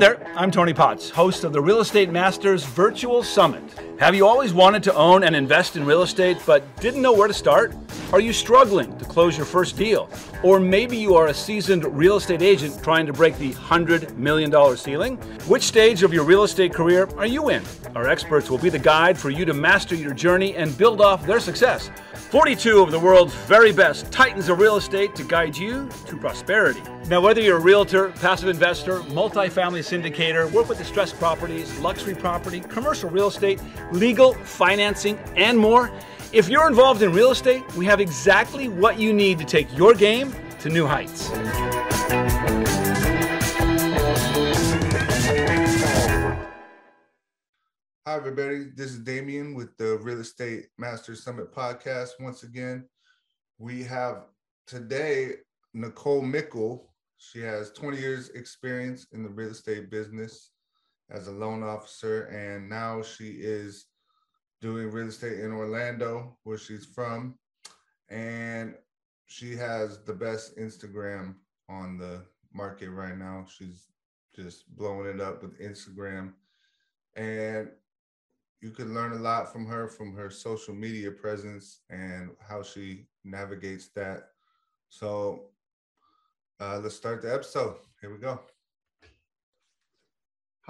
there, I'm Tony Potts, host of the Real Estate Masters Virtual Summit. Have you always wanted to own and invest in real estate but didn't know where to start? Are you struggling to close your first deal? Or maybe you are a seasoned real estate agent trying to break the $100 million ceiling? Which stage of your real estate career are you in? Our experts will be the guide for you to master your journey and build off their success. 42 of the world's very best titans of real estate to guide you to prosperity. Now, whether you're a realtor, passive investor, multifamily syndicator, work with distressed properties, luxury property, commercial real estate, legal, financing, and more, if you're involved in real estate, we have exactly what you need to take your game to new heights. Hi, everybody. This is Damien with the Real Estate Master Summit podcast. Once again, we have today Nicole Mickle. She has 20 years experience in the real estate business as a loan officer, and now she is doing real estate in Orlando, where she's from. And she has the best Instagram on the market right now. She's just blowing it up with Instagram. And you can learn a lot from her from her social media presence and how she navigates that. So uh, let's start the episode. Here we go.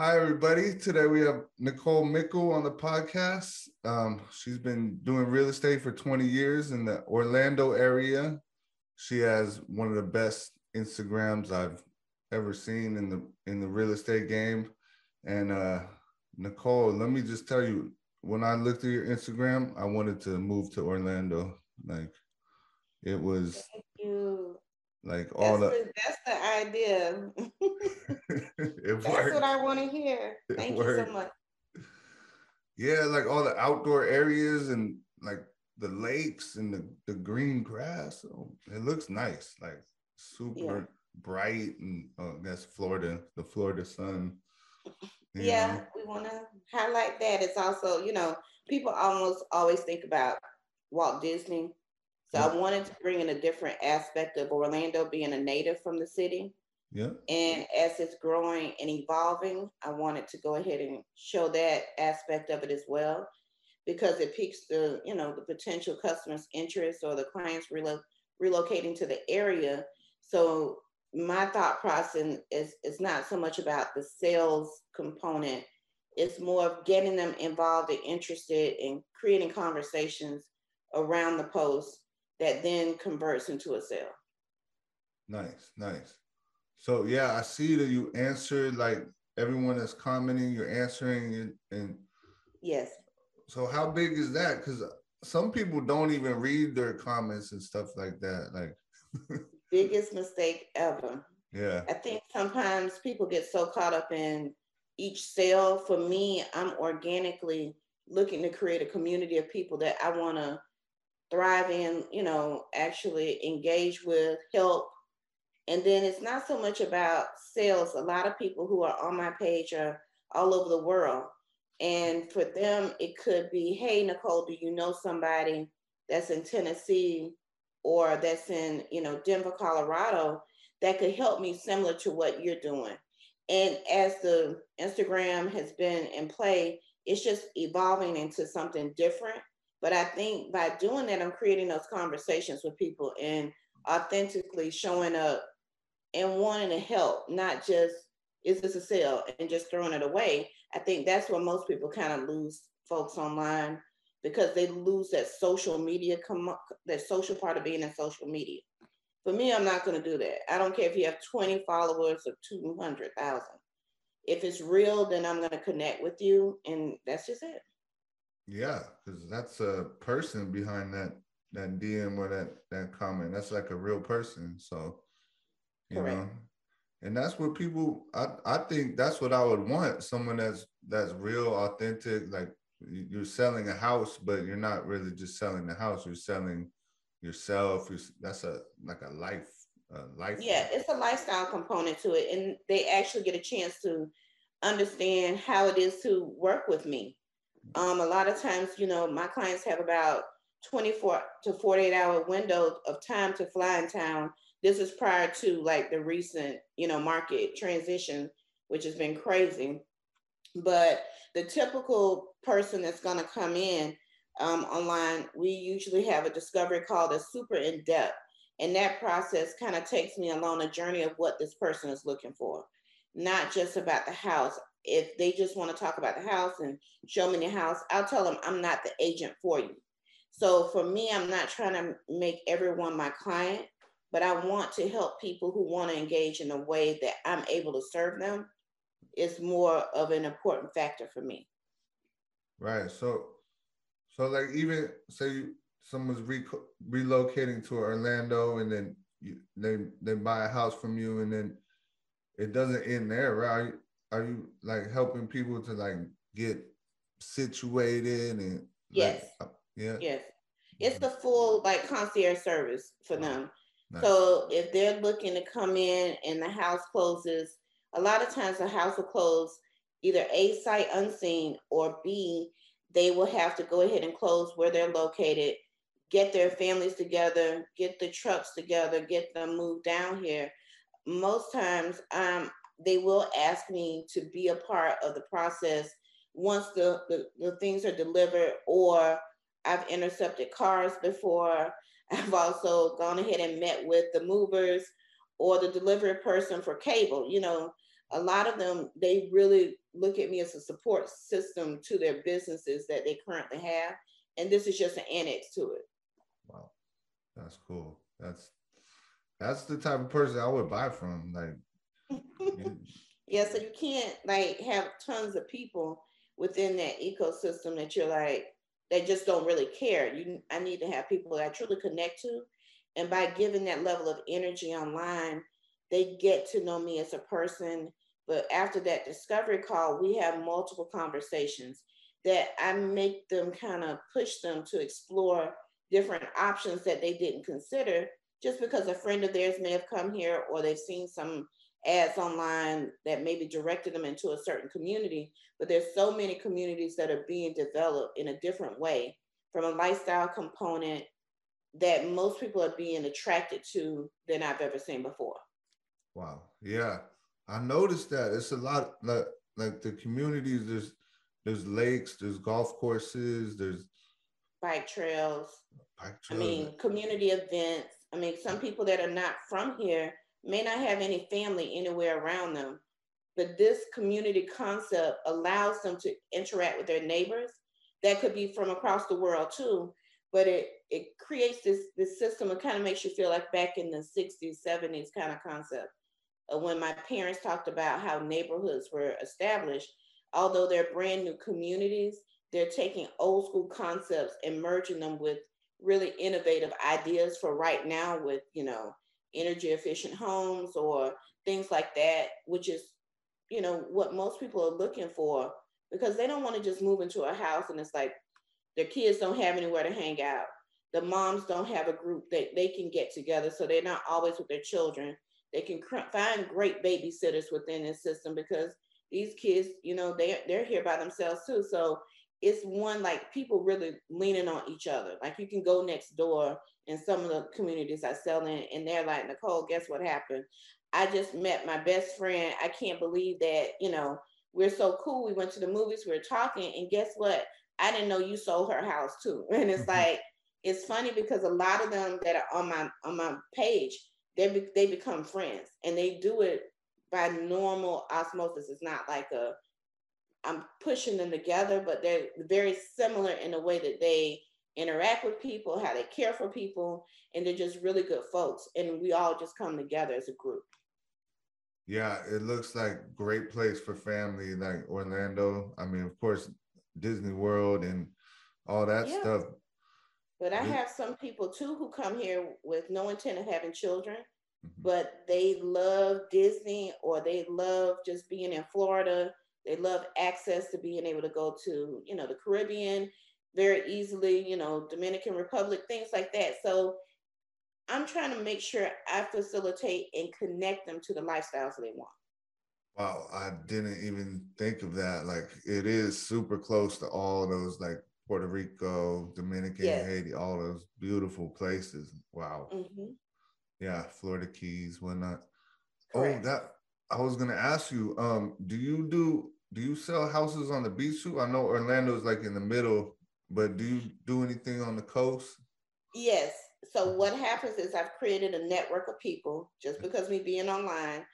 Hi, everybody. Today we have Nicole Mickle on the podcast. Um, she's been doing real estate for 20 years in the Orlando area. She has one of the best Instagrams I've ever seen in the in the real estate game. And uh, Nicole, let me just tell you, when I looked at your Instagram, I wanted to move to Orlando. Like it was Thank you. Like all That's the the, that's the idea. it that's worked. what I want to hear. It Thank you so much. Yeah, like all the outdoor areas and like the lakes and the, the green grass. So it looks nice, like super bright and oh, that's Florida, the Florida sun. Yeah, know? we want to highlight that. It's also, you know, people almost always think about Walt Disney. So I wanted to bring in a different aspect of Orlando being a native from the city. Yeah. And as it's growing and evolving, I wanted to go ahead and show that aspect of it as well, because it piques the, you know, the potential customers' interest or the clients relo- relocating to the area. So my thought process is is not so much about the sales component. It's more of getting them involved and interested in creating conversations around the post that then converts into a sale. Nice, nice. So yeah, I see that you answered like everyone that's commenting, you're answering it. And Yes. so how big is that? Because some people don't even read their comments and stuff like that. Like, Biggest mistake ever. yeah, I think sometimes people get so caught up in each sale. For me, I'm organically looking to create a community of people that I want to thrive in, you know, actually engage with, help. And then it's not so much about sales. A lot of people who are on my page are all over the world. And for them, it could be, hey, Nicole, do you know somebody that's in Tennessee or that's in, you know, Denver, Colorado that could help me similar to what you're doing? And as the Instagram has been in play, it's just evolving into something different. But I think by doing that, I'm creating those conversations with people and authentically showing up and wanting to help, not just is this a sale and just throwing it away. I think that's where most people kind of lose folks online because they lose that social media, com- that social part of being in social media. For me, I'm not going to do that. I don't care if you have 20 followers or 200,000. If it's real, then I'm going to connect with you, and that's just it. Yeah, because that's a person behind that that DM or that that comment. That's like a real person. So, you Correct. know, and that's what people. I I think that's what I would want. Someone that's that's real, authentic. Like you- you're selling a house, but you're not really just selling the house. You're selling yourself. You're, that's a like a life. A life. Yeah, it's a lifestyle component to it, and they actually get a chance to understand how it is to work with me. Um, a lot of times, you know, my clients have about 24 to 48 hour window of time to fly in town. This is prior to like the recent, you know, market transition which has been crazy. But the typical person that's going to come in um, online, we usually have a discovery call that's super in depth. And that process kind of takes me along a journey of what this person is looking for, not just about the house. If they just want to talk about the house and show me the house, I'll tell them I'm not the agent for you. So for me, I'm not trying to make everyone my client, but I want to help people who want to engage in a way that I'm able to serve them. It's more of an important factor for me. Right. So, so like even say someone's re- relocating to Orlando, and then you, they they buy a house from you, and then it doesn't end there, right? Are you, like helping people to like get situated and yes, like, uh, yeah, yes, it's the full like concierge service for them. Nice. So if they're looking to come in and the house closes, a lot of times the house will close either A sight unseen or B, they will have to go ahead and close where they're located, get their families together, get the trucks together, get them moved down here. Most times um, they will ask me to be a part of the process once the, the, the things are delivered or I've intercepted cars before. I've also gone ahead and met with the movers or the delivery person for cable. You know, a lot of them, they really look at me as a support system to their businesses that they currently have. And this is just an annex to it. Wow. That's cool. That's that's the type of person I would buy from. Like yeah, so you can't like have tons of people within that ecosystem that you're like, that just don't really care. You, I need to have people that I truly connect to. And by giving that level of energy online, they get to know me as a person. But after that discovery call, we have multiple conversations that I make them kind of push them to explore different options that they didn't consider just because a friend of theirs may have come here or they've seen some ads online that maybe directed them into a certain community, but there's so many communities that are being developed in a different way from a lifestyle component that most people are being attracted to than I've ever seen before. Wow. Yeah. I noticed that it's a lot like like the communities there's there's lakes, there's golf courses, there's bike trails. Bike trails. I mean, community events. I mean, some people that are not from here may not have any family anywhere around them, but this community concept allows them to interact with their neighbors. That could be from across the world too, but it it creates this this system. It kind of makes you feel like back in the 60s, 70s kind of concept. When my parents talked about how neighborhoods were established, although they're brand new communities, they're taking old school concepts and merging them with really innovative ideas for right now with you know energy efficient homes or things like that, which is, you know, what most people are looking for because they don't want to just move into a house and it's like their kids don't have anywhere to hang out. The moms don't have a group that they can get together, so they're not always with their children. They can cr- find great babysitters within this system because these kids, you know, they they're here by themselves too. So it's one like people really leaning on each other. Like you can go next door in some of the communities I sell in, and they're like, Nicole, guess what happened? I just met my best friend. I can't believe that, you know, we're so cool. We went to the movies, we are talking, and guess what? I didn't know you sold her house too. And it's mm-hmm. like, it's funny because a lot of them that are on my on my page, they be, they become friends, and they do it by normal osmosis. It's not like a I'm pushing them together, but they're very similar in the way that they interact with people, how they care for people, and they're just really good folks. And we all just come together as a group. Yeah, it looks like great place for family like Orlando. I mean, of course, Disney World and all that yeah. stuff. But I have some people too who come here with no intent of having children, mm-hmm. but they love Disney or they love just being in Florida. They love access to being able to go to, you know, the Caribbean very easily, you know, Dominican Republic, things like that. So I'm trying to make sure I facilitate and connect them to the lifestyles they want. Wow, I didn't even think of that. Like it is super close to all those like Puerto Rico, Dominican, yes. Haiti, all those beautiful places. Wow. Mm-hmm. Yeah, Florida Keys, whatnot. Oh, Correct. Oh, that I was gonna ask you, um, do you do do you sell houses on the beach too? I know Orlando's like in the middle, but do you do anything on the coast? Yes. So what happens is I've created a network of people just because me being online,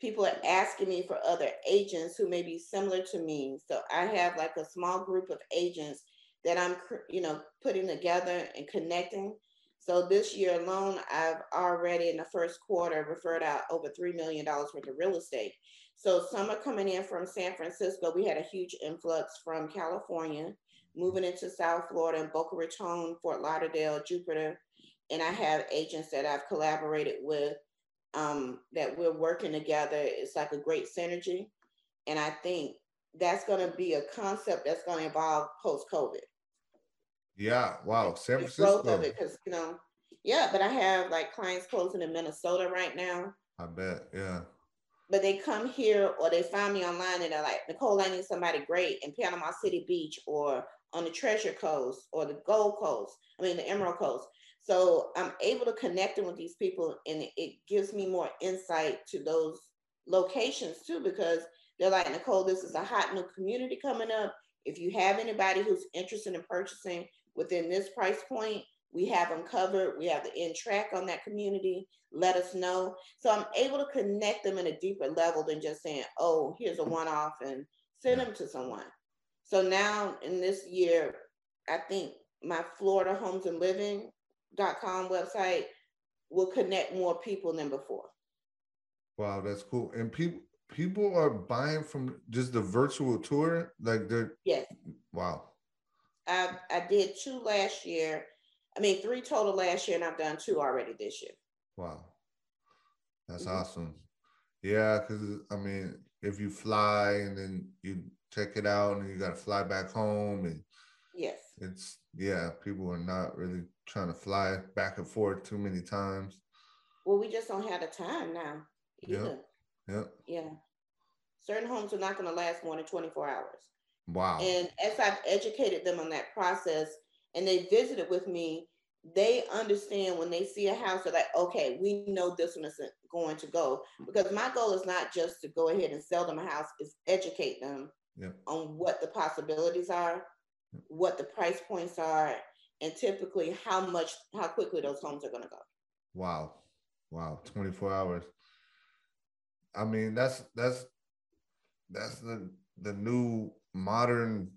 people are asking me for other agents who may be similar to me. So I have like a small group of agents that I'm, you know, putting together and connecting. So this year alone, I've already in the first quarter referred out over $3 million worth of real estate. So some are coming in from San Francisco. We had a huge influx from California, moving into South Florida and Boca Raton, Fort Lauderdale, Jupiter. And I have agents that I've collaborated with um, that we're working together. It's like a great synergy. And I think that's going to be a concept that's going to evolve post COVID. Yeah. Wow. San Francisco. Growth of it, because you know, yeah. But I have like clients closing in Minnesota right now. I bet. Yeah. But they come here or they find me online and they're like, Nicole, I need somebody great in Panama City Beach or on the Treasure Coast or the Gold Coast. I mean, the Emerald Coast. So I'm able to connect them with these people, and it gives me more insight to those locations too, because they're like, Nicole, this is a hot new community coming up. If you have anybody who's interested in purchasing within this price point, we have them covered. We have the in track on that community. Let us know. So I'm able to connect them in a deeper level than just saying, oh, here's a one off and send them to someone. So now in this year, I think my Florida Homes and Living com website will connect more people than before. Wow, that's cool. And people people are buying from just the virtual tour, like they're yes. Wow. I I did two last year. I mean three total last year, and I've done two already this year. Wow, that's mm-hmm. awesome. Yeah, because I mean, if you fly and then you check it out, and you got to fly back home, and yes, it's yeah, people are not really trying to fly back and forth too many times. Well, we just don't have the time now. Either. Yeah. Yeah. Certain homes are not going to last more than 24 hours. Wow. And as I've educated them on that process and they visited with me, they understand when they see a house, they're like, okay, we know this one isn't going to go. Because my goal is not just to go ahead and sell them a house, is educate them yeah. on what the possibilities are, what the price points are, and typically how much, how quickly those homes are going to go. Wow. Wow. 24 hours. I mean, that's, that's, that's the, the new modern,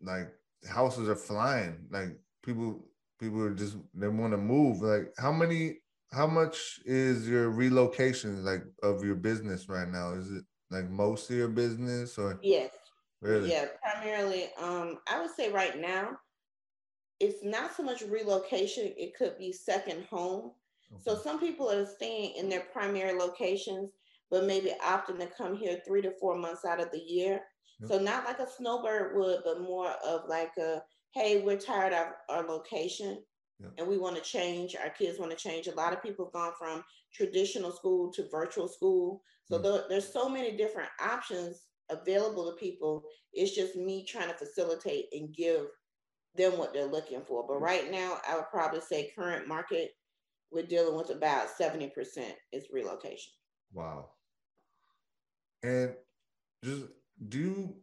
like houses are flying. Like people, people are just, they want to move. Like how many, how much is your relocation like of your business right now? Is it like most of your business or? Yes. Really? Yeah, primarily. Um, I would say right now, it's not so much relocation, it could be second home. Okay. So some people are staying in their primary locations, but maybe opting to come here three to four months out of the year. Yep. So not like a snowbird would, but more of like a, hey, we're tired of our location yep. and we want to change. Our kids want to change. A lot of people have gone from traditional school to virtual school. So mm. there's so many different options available to people. It's just me trying to facilitate and give them what they're looking for. But right now, I would probably say current market, we're dealing with about 70% is relocation. Wow. And just do you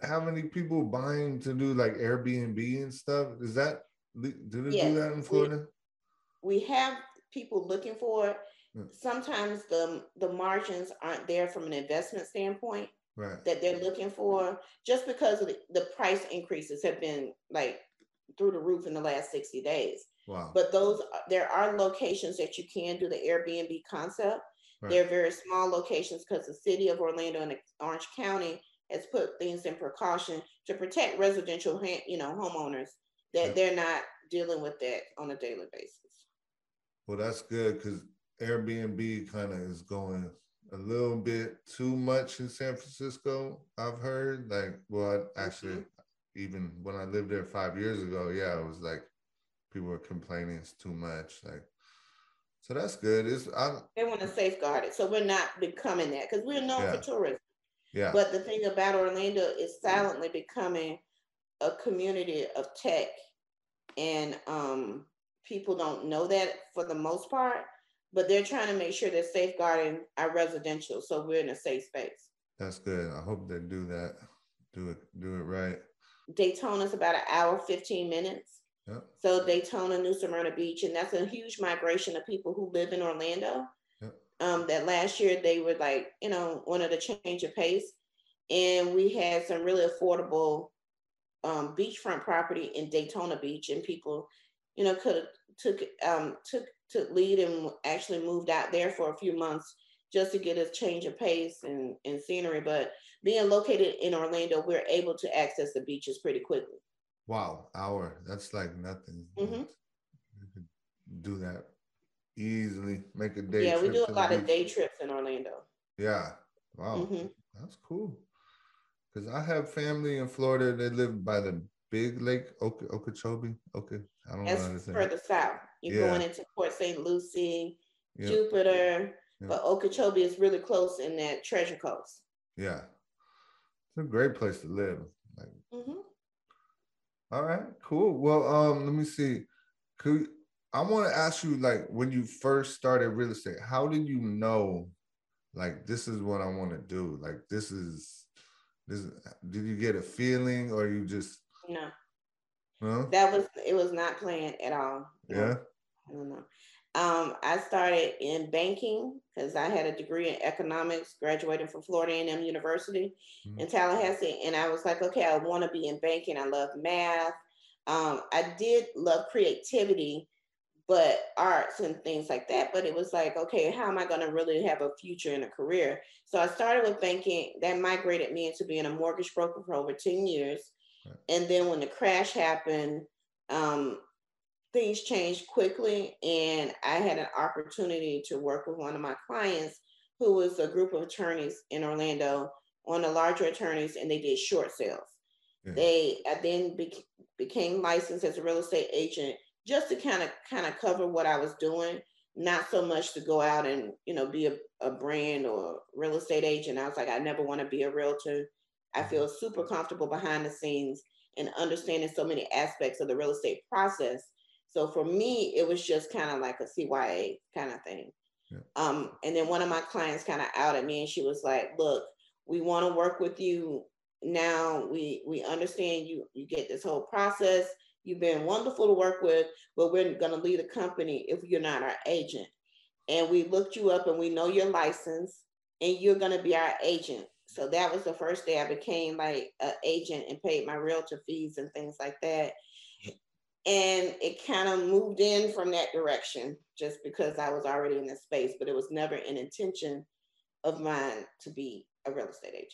have any people buying to do like Airbnb and stuff? Is that do they yes, do that in Florida? We, we have people looking for it. Hmm. Sometimes the the margins aren't there from an investment standpoint right. that they're looking for, just because the, the price increases have been like through the roof in the last 60 days. Wow. But those there are locations that you can do the Airbnb concept. Right. They're very small locations because the city of Orlando and Orange County has put things in precaution to protect residential, you know, homeowners that yeah. they're not dealing with that on a daily basis. Well, that's good because Airbnb kind of is going a little bit too much in San Francisco. I've heard like, well, actually, mm-hmm. even when I lived there five years ago, yeah, it was like people were complaining it's too much. Like, so that's good. It's I, they want to safeguard it, so we're not becoming that because we're known yeah. for tourism. Yeah. But the thing about Orlando is silently becoming a community of tech, and um, people don't know that for the most part but they're trying to make sure they're safeguarding our residential, so we're in a safe space. That's good. I hope they do that. Do it. Do it right. Daytona's about an hour, 15 minutes. Yep. So Daytona, New Smyrna Beach, and that's a huge migration of people who live in Orlando. Yep. Um, that last year they were like, you know, wanted to change of pace. And we had some really affordable um, beachfront property in Daytona Beach, and people, you know, could took um, took took lead and actually moved out there for a few months just to get a change of pace and, and scenery. But being located in Orlando, we're able to access the beaches pretty quickly. Wow, hour. That's like nothing. Mhm. You could do that easily. Make a day. yeah, we do a lot of beach. day trips in Orlando. Yeah. Wow. Mhm. That's cool. Cause I have family in Florida. They live by the big lake, Oka- Okeechobee. Okay, I don't That's further south. You're Yeah. going into Port St. Lucie, Yeah, Jupiter, Yeah. but Okeechobee is really close in that Treasure Coast. yeah. It's a great place to live. Like, Mhm. all right, cool. Well, um, let me see. Could I want to ask you, like, when you first started real estate, how did you know, like, this is what I want to do? Like, this is this. Did you get a feeling, or you just, No, huh? that was it was not planned at all. No. Yeah. I don't know. Um, I started in banking because I had a degree in economics, graduating from Florida A&M University Mhm. in Tallahassee, and I was like, okay, I want to be in banking. I love math. Um, I did love creativity, but arts and things like that. But it was like, okay, how am I going to really have a future in a career? So I started with banking. That migrated me into being a mortgage broker for over ten years, Right. and then when the crash happened. Um, things changed quickly and i had an opportunity to work with one of my clients who was a group of attorneys in orlando one of the larger attorneys and they did short sales Yeah. they I then bec- became licensed as a real estate agent just to kind of kind of cover what i was doing not so much to go out and you know be a, a brand or real estate agent i was like i never want to be a realtor i feel super comfortable behind the scenes and understanding so many aspects of the real estate process so for me, it was just kind of like a CYA kind of thing. Yeah. Um, and then one of my clients kind of outed me and she was like, look, we want to work with you now. We we understand you you get this whole process. You've been wonderful to work with, but we're gonna leave the company if you're not our agent. And we looked you up and we know your license and you're gonna be our agent. So that was the first day I became like an agent and paid my realtor fees and things like that and it kind of moved in from that direction just because I was already in this space, but it was never an intention of mine to be a real estate agent.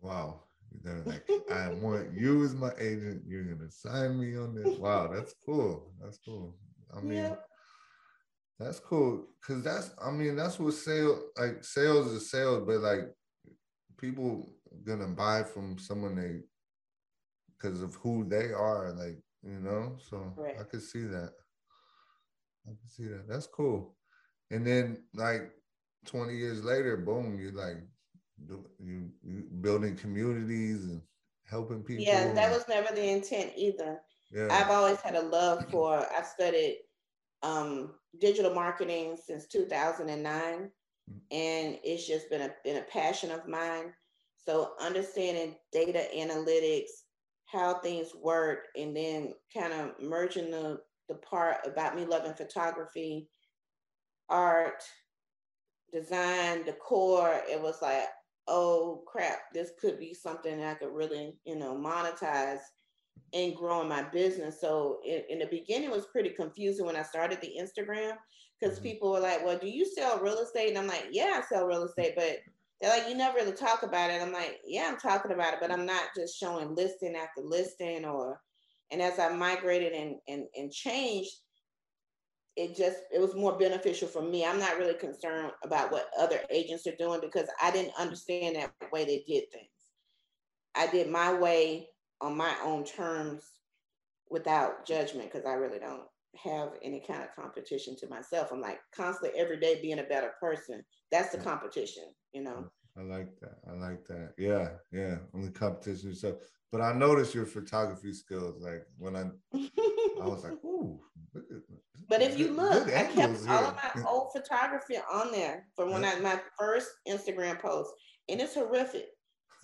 Wow. They're like, I want you as my agent. You're gonna sign me on this. Wow, that's cool. That's cool. I mean, Yep. that's cool. Cause that's I mean, that's what sales like sales is sales, but like people gonna buy from someone they because of who they are, like, you know. So I Correct. could see that. I can see that. That's cool. And then like 20 years later, boom, you're like you, you building communities and helping people. Yeah, that was never the intent either. yeah. I've always had a love for, I've studied um, digital marketing since 2009, and it's just been a, been a passion of mine. So understanding data analytics, how things work, and then kind of merging the, the part about me loving photography, art, design, decor, it was like, oh crap, this could be something I could really, you know, monetize and growing my business. So in, in the beginning, it was pretty confusing when I started the Instagram because Mhm. people were like, "Well, do you sell real estate?" And I'm like, "Yeah, I sell real estate," but they're like, "You never really talk about it." I'm like, "Yeah, I'm talking about it, but I'm not just showing listing after listing or." And as I migrated and and and changed, it just it was more beneficial for me. I'm not really concerned about what other agents are doing because I didn't understand that way they did things. I did my way on my own terms without judgment because I really don't have any kind of competition to myself. I'm like constantly every day being a better person. That's the competition, you know. I like that. I like that. Yeah, yeah. Only competition stuff. But I noticed your photography skills. Like when I, I was like, "Ooh, look at But if you look, I kept all of my old photography on there from when I my first Instagram post, and it's horrific.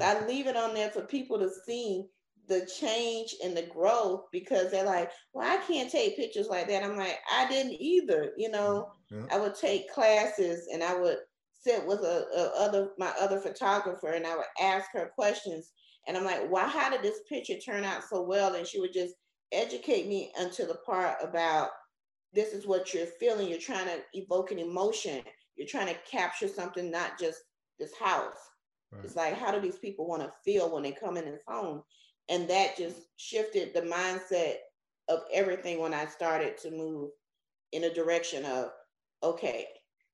So I leave it on there for people to see the change and the growth because they're like, well, I can't take pictures like that. I'm like, I didn't either. You know, yeah. I would take classes and I would sit with a, a, other my other photographer and I would ask her questions. And I'm like, why? How did this picture turn out so well? And she would just educate me until the part about this is what you're feeling. You're trying to evoke an emotion. You're trying to capture something, not just this house. Right. It's like, how do these people want to feel when they come in this home? And that just shifted the mindset of everything when I started to move in a direction of, okay,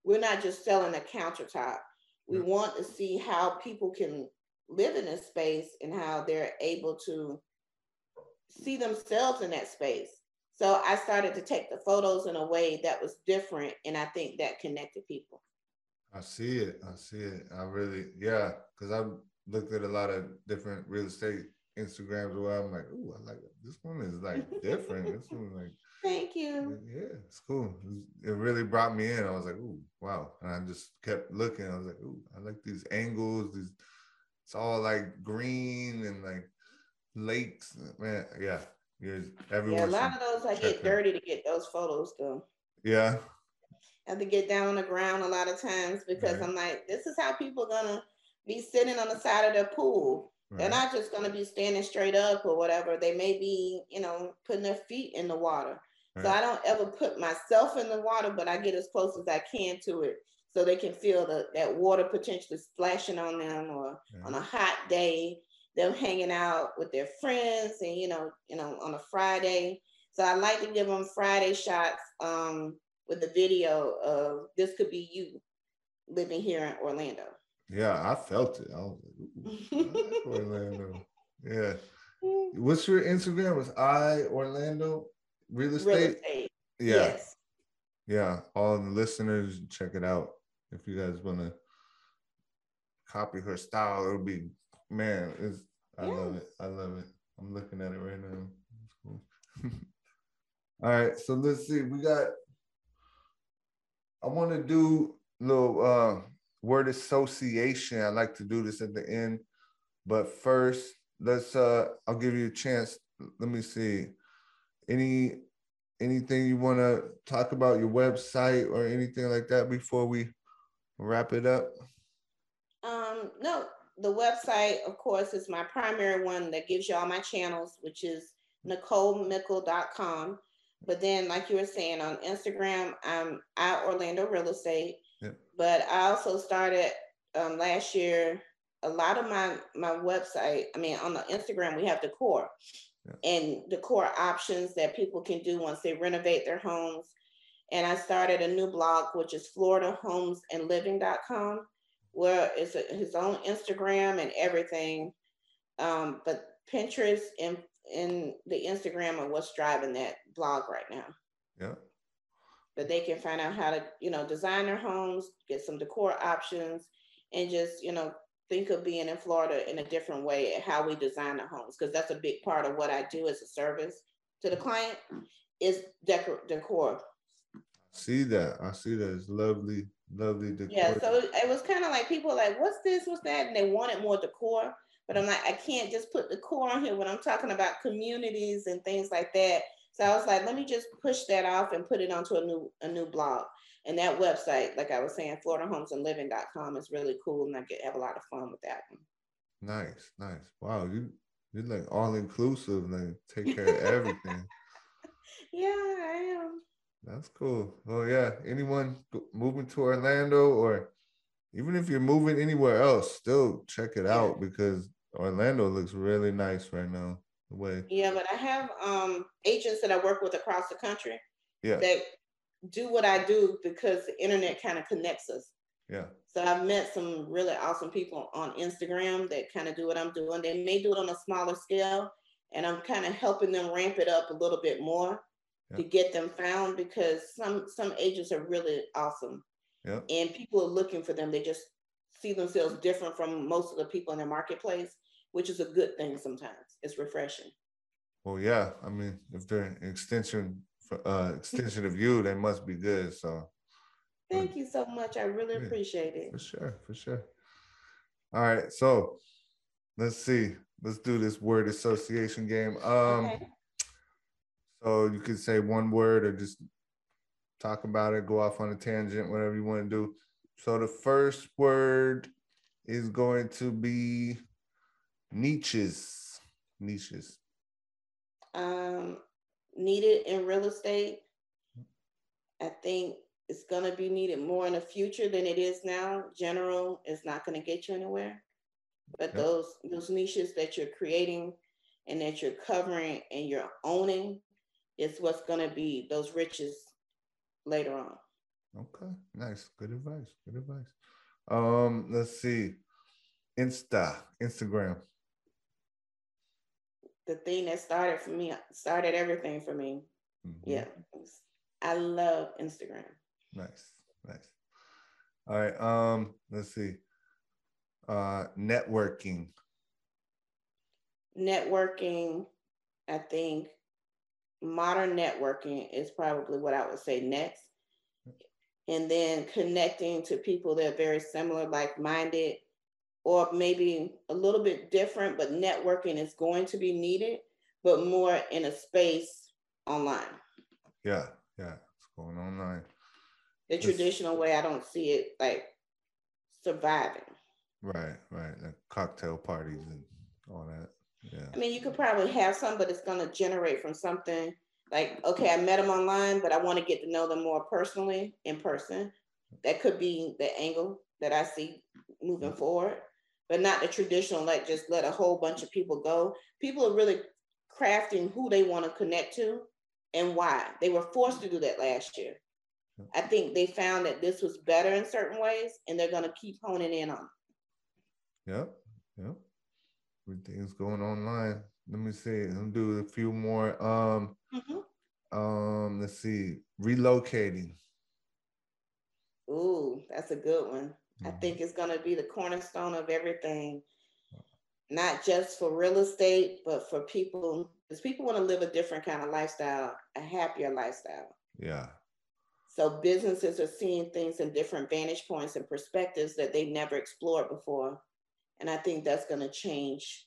we're not just selling a countertop. We right. want to see how people can live in this space and how they're able to see themselves in that space so I started to take the photos in a way that was different, and I think that connected people. I see it. I see it. I really, yeah, because I've looked at a lot of different real estate Instagrams where I'm like, oh, I like it. this one is like different. this one like. Thank you. Yeah, it's cool. It really brought me in. I was like, oh, wow. And I just kept looking. I was like, oh, I like these angles. These, it's all like green and like lakes. Man, yeah, yeah, a lot of those I get dirty to get those photos done. Yeah. I have to get down on the ground a lot of times because right. I'm like, this is how people are gonna be sitting on the side of their pool. Right. They're not just gonna be standing straight up or whatever. They may be, you know, putting their feet in the water. Right. So I don't ever put myself in the water, but I get as close as I can to it so they can feel the, that water potentially splashing on them or yeah. on a hot day them hanging out with their friends and you know you know on a friday. So i like to give them friday shots um, with the video of this could be you living here in orlando. Yeah i felt it. I was like orlando. Yeah. What's your instagram? Was i orlando real estate, real estate. yeah. Yes. yeah all the listeners check it out. If you guys want to copy her style it'll be man, it's I yeah. love it. I love it. I'm looking at it right now. It's cool. All right, so let's see. We got. I want to do a little uh, word association. I like to do this at the end, but first, let's. uh I'll give you a chance. Let me see. Any anything you want to talk about your website or anything like that before we wrap it up? Um, no, the website, of course, is my primary one that gives you all my channels, which is NicoleMickle.com. But then, like you were saying on Instagram, I'm at Orlando Real Estate. Yep. But I also started um, last year a lot of my my website. I mean, on the Instagram, we have decor yep. and decor options that people can do once they renovate their homes. And I started a new blog, which is FloridaHomesAndLiving.com where it's a, his own Instagram and everything. Um, but Pinterest and and the Instagram are what's driving that blog right now. Yeah. But they can find out how to, you know, design their homes, get some decor options, and just, you know, think of being in Florida in a different way at how we design the homes. Because that's a big part of what I do as a service to the client is decor decor. See that. I see that. It's lovely Lovely decor. Yeah, so it was kind of like people like, what's this, what's that? And they wanted more decor. But I'm like, I can't just put decor on here when I'm talking about communities and things like that. So I was like, let me just push that off and put it onto a new a new blog. And that website, like I was saying, FloridaHomesAndLiving.com is really cool, and I get have a lot of fun with that one. Nice, nice. Wow, you you're like all inclusive, like take care of everything. yeah, I am. That's cool. Oh yeah, anyone moving to Orlando or even if you're moving anywhere else, still check it out because Orlando looks really nice right now. The way. Yeah, but I have um agents that I work with across the country. Yeah. That do what I do because the internet kind of connects us. Yeah. So I've met some really awesome people on Instagram that kind of do what I'm doing. They may do it on a smaller scale, and I'm kind of helping them ramp it up a little bit more yeah. to get them found because some some agents are really awesome. Yeah. And people are looking for them. They just see themselves different from most of the people in the marketplace, which is a good thing sometimes. It's refreshing. Well, yeah. I mean, if they're an extension uh, extension of you, they must be good. So thank you so much. I really yeah, appreciate it. For sure, for sure. All right, so let's see. Let's do this word association game. Um, okay. So you could say one word or just talk about it, go off on a tangent, whatever you want to do. So the first word is going to be niches. Niches. Um, needed in real estate. I think it's going to be needed more in the future than it is now. General is not going to get you anywhere. But yep. those those niches that you're creating and that you're covering and you're owning is what's going to be those riches later on. Okay, nice. Good advice. Good advice. Um, let's see. Insta, Instagram. The thing that started for me, started everything for me. Mm-hmm. Yeah. I love Instagram. Nice. Nice. All right. Um, let's see. Uh networking. Networking, I think modern networking is probably what I would say next and then connecting to people that are very similar, like minded, or maybe a little bit different, but networking is going to be needed, but more in a space online. Yeah, yeah, it's going online. The it's, traditional way, I don't see it like surviving. Right, right. Like cocktail parties and all that. Yeah. I mean, you could probably have some, but it's going to generate from something like okay i met them online but i want to get to know them more personally in person. That could be the angle that i see moving mm-hmm. forward but not the traditional like just let a whole bunch of people go. People are really crafting who they want to connect to and why. They were forced to do that last year. I think they found that this was better in certain ways and they're going to keep honing in on yep yep everything's going online let me see. I'll do a few more. Um, mm-hmm. um, let's see. Relocating. Ooh, that's a good one. Mm-hmm. I think it's gonna be the cornerstone of everything, not just for real estate, but for people. Because people want to live a different kind of lifestyle, a happier lifestyle. Yeah. So businesses are seeing things in different vantage points and perspectives that they've never explored before, and I think that's going to change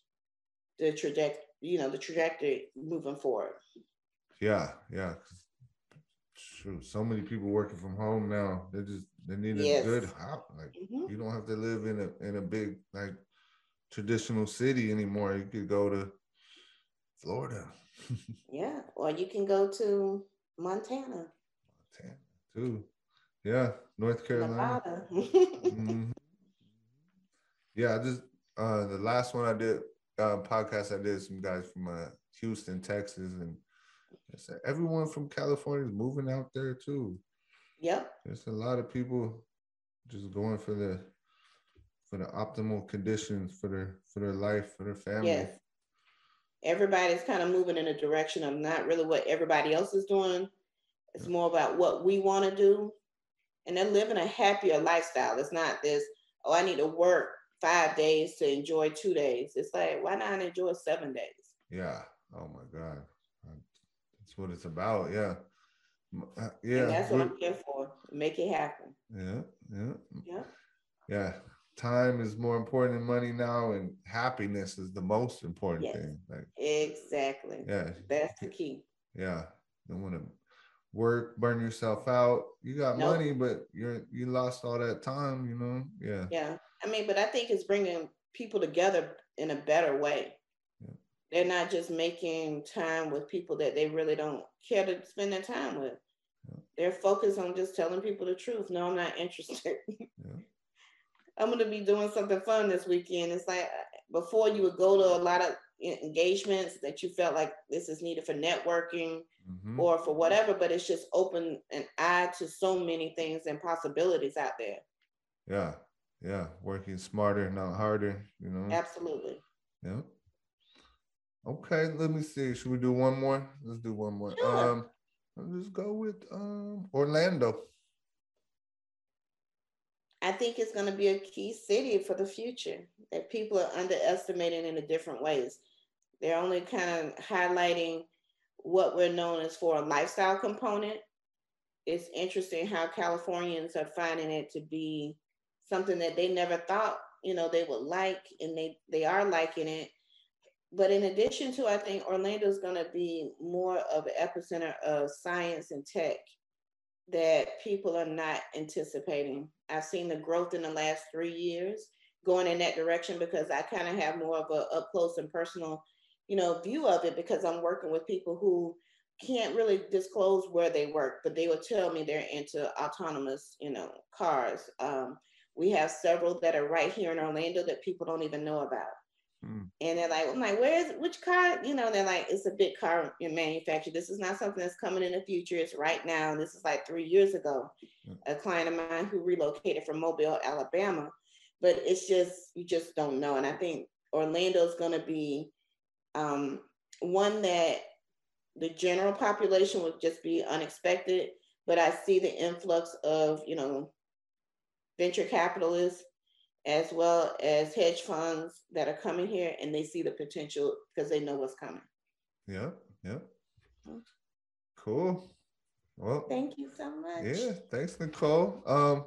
the trajectory you know the trajectory moving forward yeah yeah True. So many people working from home now. They just they need yes. a good hop. Like mm-hmm. you don't have to live in a in a big like traditional city anymore. You could go to Florida. yeah, or you can go to Montana. Montana too. Yeah, North Carolina. mm-hmm. Yeah, I just uh the last one I did uh, podcast I did, some guys from uh, Houston, Texas, and said everyone from California is moving out there too. Yep. There's a lot of people just going for the for the optimal conditions for their for their life, for their family. Yes. Everybody's kind of moving in a direction of not really what everybody else is doing. It's more about what we want to do. And they're living a happier lifestyle. It's not this, oh, I need to work five days to enjoy two days. It's like, why not enjoy seven days? Yeah. Oh my God. That's what it's about. Yeah. Uh, yeah. And that's what I'm here for. Make it happen. Yeah. Yeah. Yeah. Yeah. Time is more important than money now, and happiness is the most important yes. thing. Like exactly. Yeah. That's the key. Yeah. Don't want to work, burn yourself out. You got nope. money, but you're you lost all that time. You know. Yeah. Yeah. I mean, but I think it's bringing people together in a better way. Yeah. They're not just making time with people that they really don't care to spend their time with. Yeah. They're focused on just telling people the truth. No, I'm not interested. Yeah. I'm going to be doing something fun this weekend. It's like before you would go to a lot of engagements that you felt like this is needed for networking mm-hmm. or for whatever, but it's just open an eye to so many things and possibilities out there. Yeah yeah, working smarter, not harder, you know. Absolutely. Yeah. Okay, let me see. Should we do one more? Let's do one more. Sure. Um, let's go with um Orlando. I think it's going to be a key city for the future that people are underestimating in a different ways. They're only kind of highlighting what we're known as for a lifestyle component. It's interesting how Californians are finding it to be something that they never thought, you know, they would like, and they they are liking it. But in addition to, I think Orlando is going to be more of an epicenter of science and tech that people are not anticipating. I've seen the growth in the last three years going in that direction because I kind of have more of a up close and personal, you know, view of it because I'm working with people who can't really disclose where they work, but they will tell me they're into autonomous, you know, cars. Um, we have several that are right here in Orlando that people don't even know about. Mm. And they're like, I'm like, where is which car? You know, they're like, it's a big car manufacturer. This is not something that's coming in the future. It's right now. This is like three years ago. Mm. A client of mine who relocated from Mobile, Alabama. But it's just you just don't know. And I think Orlando's gonna be um, one that the general population would just be unexpected. But I see the influx of, you know, venture capitalists as well as hedge funds that are coming here and they see the potential because they know what's coming. Yeah, yeah. Mm-hmm. Cool. Well, thank you so much. Yeah, thanks, Nicole. Um,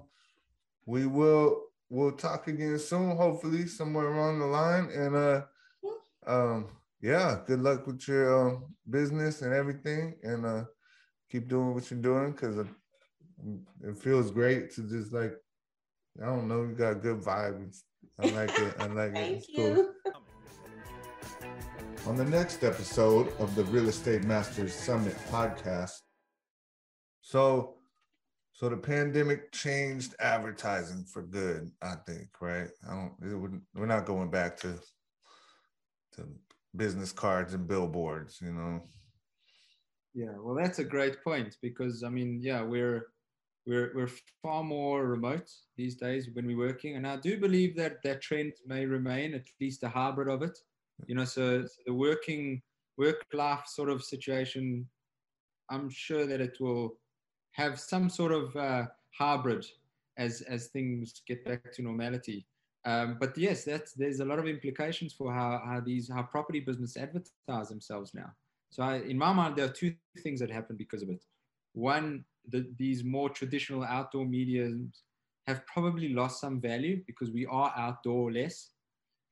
we will we'll talk again soon, hopefully somewhere along the line. And uh, mm-hmm. um, yeah, good luck with your um, business and everything, and uh, keep doing what you're doing because it feels great to just like I don't know. You got good vibes. I like it. I like it. It's cool. On the next episode of the Real Estate Masters Summit podcast. So, so the pandemic changed advertising for good. I think, right? I don't. we're not going back to to business cards and billboards. You know. Yeah, well, that's a great point because I mean, yeah, we're we're, we're far more remote these days when we're working. And I do believe that that trend may remain, at least a hybrid of it. You know, so, so the working work life sort of situation, I'm sure that it will have some sort of uh, hybrid as, as things get back to normality. Um, but yes, that's, there's a lot of implications for how, how these how property business advertise themselves now. So I, in my mind, there are two things that happen because of it. One, the, these more traditional outdoor mediums have probably lost some value because we are outdoor less.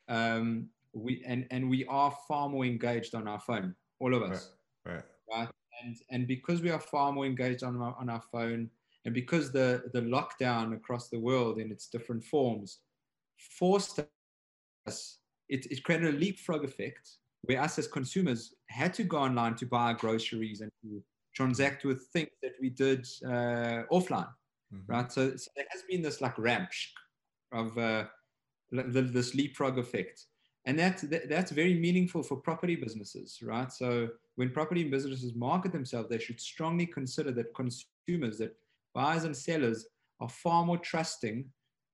Um, we and, and we are far more engaged on our phone, all of us. Right. right. right? And and because we are far more engaged on our, on our phone, and because the the lockdown across the world in its different forms forced us, it, it created a leapfrog effect where us as consumers had to go online to buy groceries and to transact with things that we did uh, offline, mm-hmm. right? So, so, there has been this like ramp of uh, this leapfrog effect. And that, that, that's very meaningful for property businesses, right? So when property businesses market themselves, they should strongly consider that consumers, that buyers and sellers are far more trusting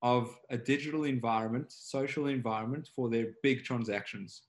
of a digital environment, social environment for their big transactions.